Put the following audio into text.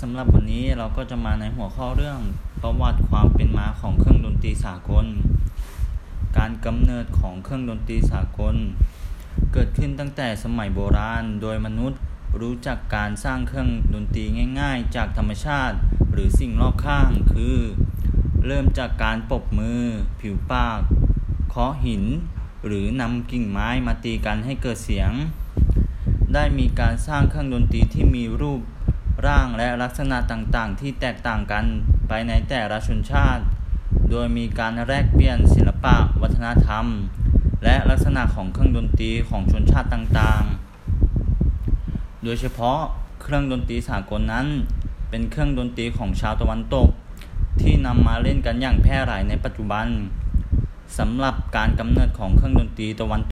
สำหรับวันนี้เราก็จะมาในหัวข้อเรื่องประวัติความเป็นมาของเครื่องดนตรีสากล การกำเนิดของเครื่องดนตรีสากล เกิดขึ้นตั้งแต่สมัยโบราณ โดยมนุษย์รู้จักการสร้างเครื่องดนตรีง่าย ๆ จากธรรมชาติ หรือสิ่งรอบข้างคือ เริ่มจากการปรบมือ ผิวปากเคาะหิน หรือนำกิ่งไม้มาตีกันให้เกิดเสียง ได้มีการสร้างเครื่องดนตรีที่มีรูป ร่างและลักษณะต่างๆ ที่แตกต่างกันไปในแต่ละชนชาติ โดยมีการแลกเปลี่ยนศิลปะ วัฒนธรรม และลักษณะของเครื่องดนตรีของชนชาติต่างๆ โดยเฉพาะเครื่องดนตรีสากลนั้น เป็นเครื่องดนตรีของชาวตะวันตก ที่นำมาเล่นกันอย่างแพร่หลายในปัจจุบันสำหรับการกำเนิดของเครื่องดนตรีตะวัน